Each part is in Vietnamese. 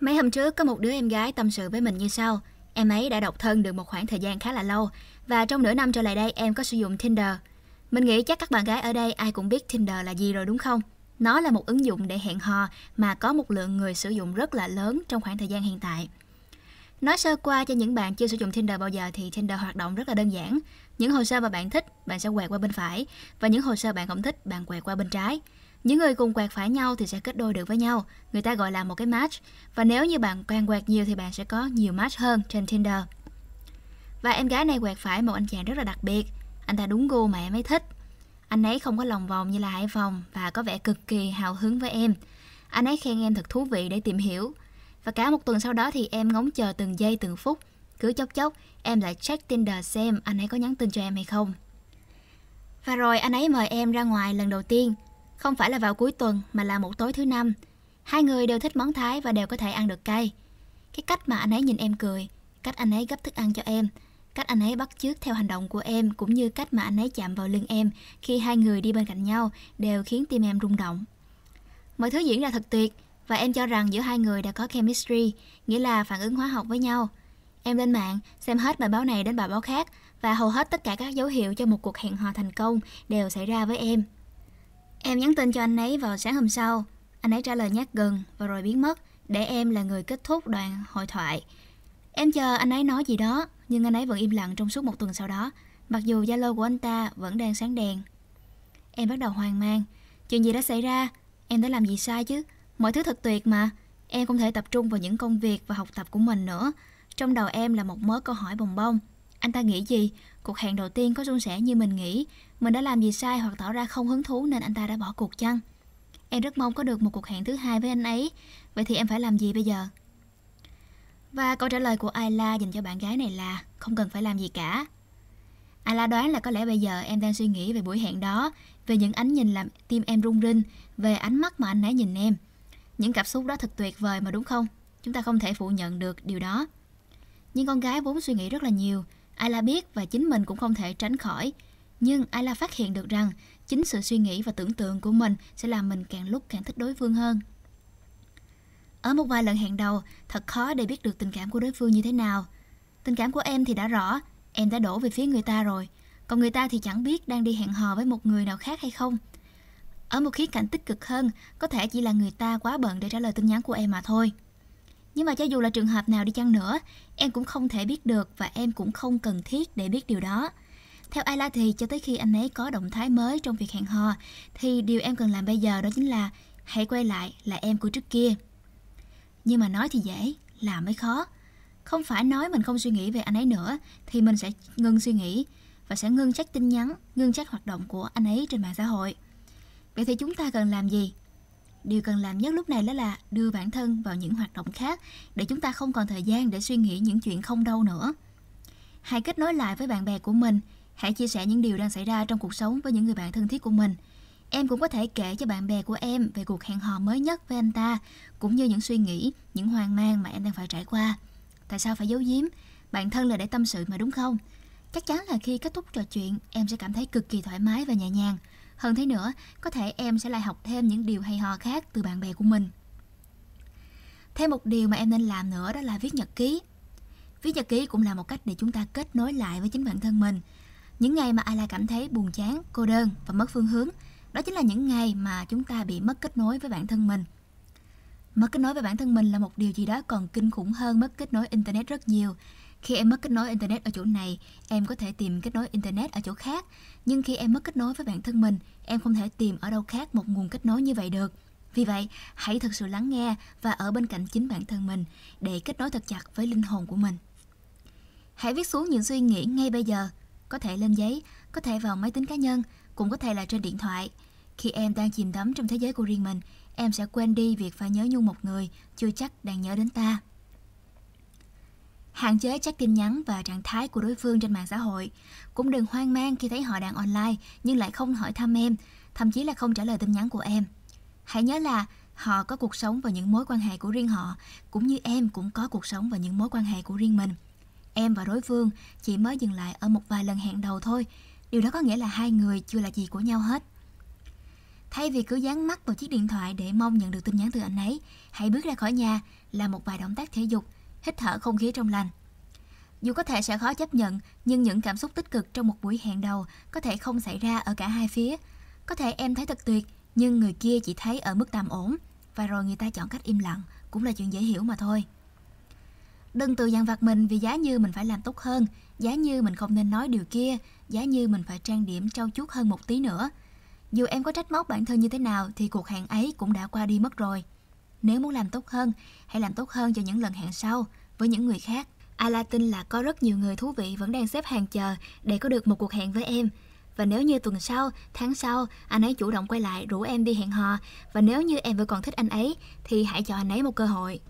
Mấy hôm trước có một đứa em gái tâm sự với mình như sau. Em ấy đã độc thân được một khoảng thời gian khá là lâu và trong nửa năm trở lại đây em có sử dụng Tinder. Mình nghĩ chắc các bạn gái ở đây ai cũng biết Tinder là gì rồi đúng không? Nó là một ứng dụng để hẹn hò mà có một lượng người sử dụng rất là lớn trong khoảng thời gian hiện tại. Nói sơ qua cho những bạn chưa sử dụng Tinder bao giờ thì Tinder hoạt động rất là đơn giản. Những hồ sơ mà bạn thích, bạn sẽ quẹt qua bên phải và những hồ sơ bạn không thích, bạn quẹt qua bên trái. Những người cùng quẹt phải nhau thì sẽ kết đôi được với nhau, người ta gọi là một cái match. Và nếu như bạn càng quẹt nhiều thì bạn sẽ có nhiều match hơn trên Tinder. Và em gái này quẹt phải một anh chàng rất là đặc biệt, anh ta đúng gu mà em ấy thích. Anh ấy không có lòng vòng như là Hải Phòng và có vẻ cực kỳ hào hứng với em. Anh ấy khen em thật thú vị để tìm hiểu. Và cả một tuần sau đó thì em ngóng chờ từng giây từng phút. Cứ chốc chốc, em lại check Tinder xem anh ấy có nhắn tin cho em hay không. Và rồi anh ấy mời em ra ngoài lần đầu tiên. Không phải là vào cuối tuần mà là một tối thứ năm. Hai người đều thích món Thái và đều có thể ăn được cay. Cái cách mà anh ấy nhìn em cười, cách anh ấy gấp thức ăn cho em, cách anh ấy bắt chước theo hành động của em cũng như cách mà anh ấy chạm vào lưng em khi hai người đi bên cạnh nhau đều khiến tim em rung động. Mọi thứ diễn ra thật tuyệt và em cho rằng giữa hai người đã có chemistry, nghĩa là phản ứng hóa học với nhau. Em lên mạng xem hết bài báo này đến bài báo khác và hầu hết tất cả các dấu hiệu cho một cuộc hẹn hò thành công đều xảy ra với em. Em nhắn tin cho anh ấy vào sáng hôm sau. Anh ấy trả lời nhát gần và rồi biến mất để em là người kết thúc đoạn hội thoại. Em chờ anh ấy nói gì đó, nhưng anh ấy vẫn im lặng trong suốt một tuần sau đó, mặc dù Zalo của anh ta vẫn đang sáng đèn. Em bắt đầu hoang mang. Chuyện gì đã xảy ra? Em đã làm gì sai chứ? Mọi thứ thật tuyệt mà. Em không thể tập trung vào những công việc và học tập của mình nữa. Trong đầu em là một mớ câu hỏi bồng bông. Anh ta nghĩ gì? Cuộc hẹn đầu tiên có suôn sẻ như mình nghĩ. Mình đã làm gì sai hoặc tỏ ra không hứng thú nên anh ta đã bỏ cuộc chăng? Em rất mong có được một cuộc hẹn thứ hai với anh ấy. Vậy thì em phải làm gì bây giờ? Và câu trả lời của Ayla dành cho bạn gái này là không cần phải làm gì cả. Ayla đoán là có lẽ bây giờ em đang suy nghĩ về buổi hẹn đó, về những ánh nhìn làm tim em rung rinh, về ánh mắt mà anh ấy nhìn em. Những cảm xúc đó thật tuyệt vời mà đúng không? Chúng ta không thể phủ nhận được điều đó. Nhưng con gái vốn suy nghĩ rất là nhiều, Ayla biết và chính mình cũng không thể tránh khỏi. Nhưng Ayla phát hiện được rằng chính sự suy nghĩ và tưởng tượng của mình sẽ làm mình càng lúc càng thích đối phương hơn. Ở một vài lần hẹn đầu, thật khó để biết được tình cảm của đối phương như thế nào. Tình cảm của em thì đã rõ, em đã đổ về phía người ta rồi, còn người ta thì chẳng biết đang đi hẹn hò với một người nào khác hay không. Ở một khía cạnh tích cực hơn, có thể chỉ là người ta quá bận để trả lời tin nhắn của em mà thôi. Nhưng mà cho dù là trường hợp nào đi chăng nữa, em cũng không thể biết được và em cũng không cần thiết để biết điều đó. Theo Ayla thì cho tới khi anh ấy có động thái mới trong việc hẹn hò, thì điều em cần làm bây giờ đó chính là hãy quay lại là em của trước kia. Nhưng mà nói thì dễ, làm mới khó. Không phải nói mình không suy nghĩ về anh ấy nữa thì mình sẽ ngưng suy nghĩ và sẽ ngưng check tin nhắn, ngưng check hoạt động của anh ấy trên mạng xã hội. Vậy thì chúng ta cần làm gì? Điều cần làm nhất lúc này đó là đưa bản thân vào những hoạt động khác để chúng ta không còn thời gian để suy nghĩ những chuyện không đâu nữa. Hãy kết nối lại với bạn bè của mình, hãy chia sẻ những điều đang xảy ra trong cuộc sống với những người bạn thân thiết của mình. Em cũng có thể kể cho bạn bè của em về cuộc hẹn hò mới nhất với anh ta, cũng như những suy nghĩ, những hoang mang mà em đang phải trải qua. Tại sao phải giấu giếm? Bạn thân là để tâm sự mà đúng không? Chắc chắn là khi kết thúc trò chuyện, em sẽ cảm thấy cực kỳ thoải mái và nhẹ nhàng. Hơn thế nữa, có thể em sẽ lại học thêm những điều hay ho khác từ bạn bè của mình. Thêm một điều mà em nên làm nữa đó là viết nhật ký. Viết nhật ký cũng là một cách để chúng ta kết nối lại với chính bản thân mình. Những ngày mà ai lại cảm thấy buồn chán, cô đơn và mất phương hướng, đó chính là những ngày mà chúng ta bị mất kết nối với bản thân mình. Mất kết nối với bản thân mình là một điều gì đó còn kinh khủng hơn mất kết nối Internet rất nhiều. Khi em mất kết nối Internet ở chỗ này, em có thể tìm kết nối Internet ở chỗ khác. Nhưng khi em mất kết nối với bản thân mình, em không thể tìm ở đâu khác một nguồn kết nối như vậy được. Vì vậy, hãy thực sự lắng nghe và ở bên cạnh chính bản thân mình để kết nối thật chặt với linh hồn của mình. Hãy viết xuống những suy nghĩ ngay bây giờ, có thể lên giấy, có thể vào máy tính cá nhân, cũng có thể là trên điện thoại. Khi em đang chìm đắm trong thế giới của riêng mình, em sẽ quên đi việc phải nhớ nhung một người chưa chắc đang nhớ đến ta. Hạn chế check tin nhắn và trạng thái của đối phương trên mạng xã hội. Cũng đừng hoang mang khi thấy họ đang online nhưng lại không hỏi thăm em, thậm chí là không trả lời tin nhắn của em. Hãy nhớ là họ có cuộc sống và những mối quan hệ của riêng họ, cũng như em cũng có cuộc sống và những mối quan hệ của riêng mình. Em và đối phương chỉ mới dừng lại ở một vài lần hẹn đầu thôi. Điều đó có nghĩa là hai người chưa là gì của nhau hết. Thay vì cứ dán mắt vào chiếc điện thoại để mong nhận được tin nhắn từ anh ấy, hãy bước ra khỏi nhà, làm một vài động tác thể dục, hít thở không khí trong lành. Dù có thể sẽ khó chấp nhận, nhưng những cảm xúc tích cực trong một buổi hẹn đầu có thể không xảy ra ở cả hai phía. Có thể em thấy thật tuyệt, nhưng người kia chỉ thấy ở mức tạm ổn, và rồi người ta chọn cách im lặng, cũng là chuyện dễ hiểu mà thôi. Đừng tự dằn vặt mình vì giá như mình phải làm tốt hơn, giá như mình không nên nói điều kia, giá như mình phải trang điểm trau chuốt hơn một tí nữa. Dù em có trách móc bản thân như thế nào thì cuộc hẹn ấy cũng đã qua đi mất rồi. Nếu muốn làm tốt hơn, hãy làm tốt hơn cho những lần hẹn sau với những người khác. Ala tin là có rất nhiều người thú vị vẫn đang xếp hàng chờ để có được một cuộc hẹn với em. Và nếu như tuần sau, tháng sau, anh ấy chủ động quay lại rủ em đi hẹn hò và nếu như em vẫn còn thích anh ấy thì hãy cho anh ấy một cơ hội.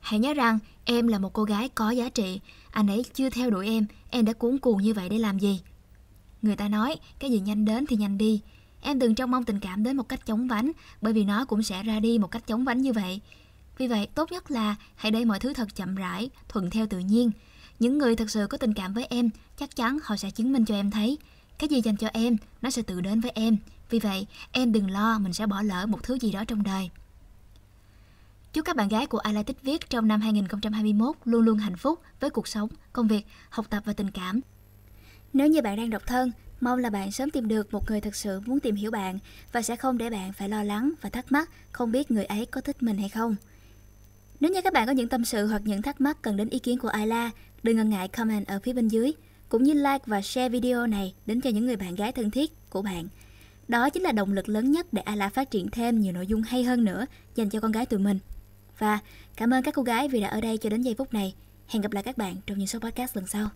Hãy nhớ rằng em là một cô gái có giá trị, anh ấy chưa theo đuổi em, em đã cuốn cuồng như vậy để làm gì? Người ta nói, cái gì nhanh đến thì nhanh đi. Em đừng trông mong tình cảm đến một cách chóng vánh, bởi vì nó cũng sẽ ra đi một cách chóng vánh như vậy. Vì vậy, tốt nhất là hãy để mọi thứ thật chậm rãi, thuận theo tự nhiên. Những người thật sự có tình cảm với em, chắc chắn họ sẽ chứng minh cho em thấy. Cái gì dành cho em, nó sẽ tự đến với em. Vì vậy, em đừng lo mình sẽ bỏ lỡ một thứ gì đó trong đời. Chúc các bạn gái của I Like Viết trong năm 2021 luôn luôn hạnh phúc với cuộc sống, công việc, học tập và tình cảm. Nếu như bạn đang độc thân, mong là bạn sớm tìm được một người thật sự muốn tìm hiểu bạn và sẽ không để bạn phải lo lắng và thắc mắc không biết người ấy có thích mình hay không. Nếu như các bạn có những tâm sự hoặc những thắc mắc cần đến ý kiến của Ayla, đừng ngần ngại comment ở phía bên dưới, cũng như like và share video này đến cho những người bạn gái thân thiết của bạn. Đó chính là động lực lớn nhất để Ayla phát triển thêm nhiều nội dung hay hơn nữa dành cho con gái tụi mình. Và cảm ơn các cô gái vì đã ở đây cho đến giây phút này. Hẹn gặp lại các bạn trong những số podcast lần sau.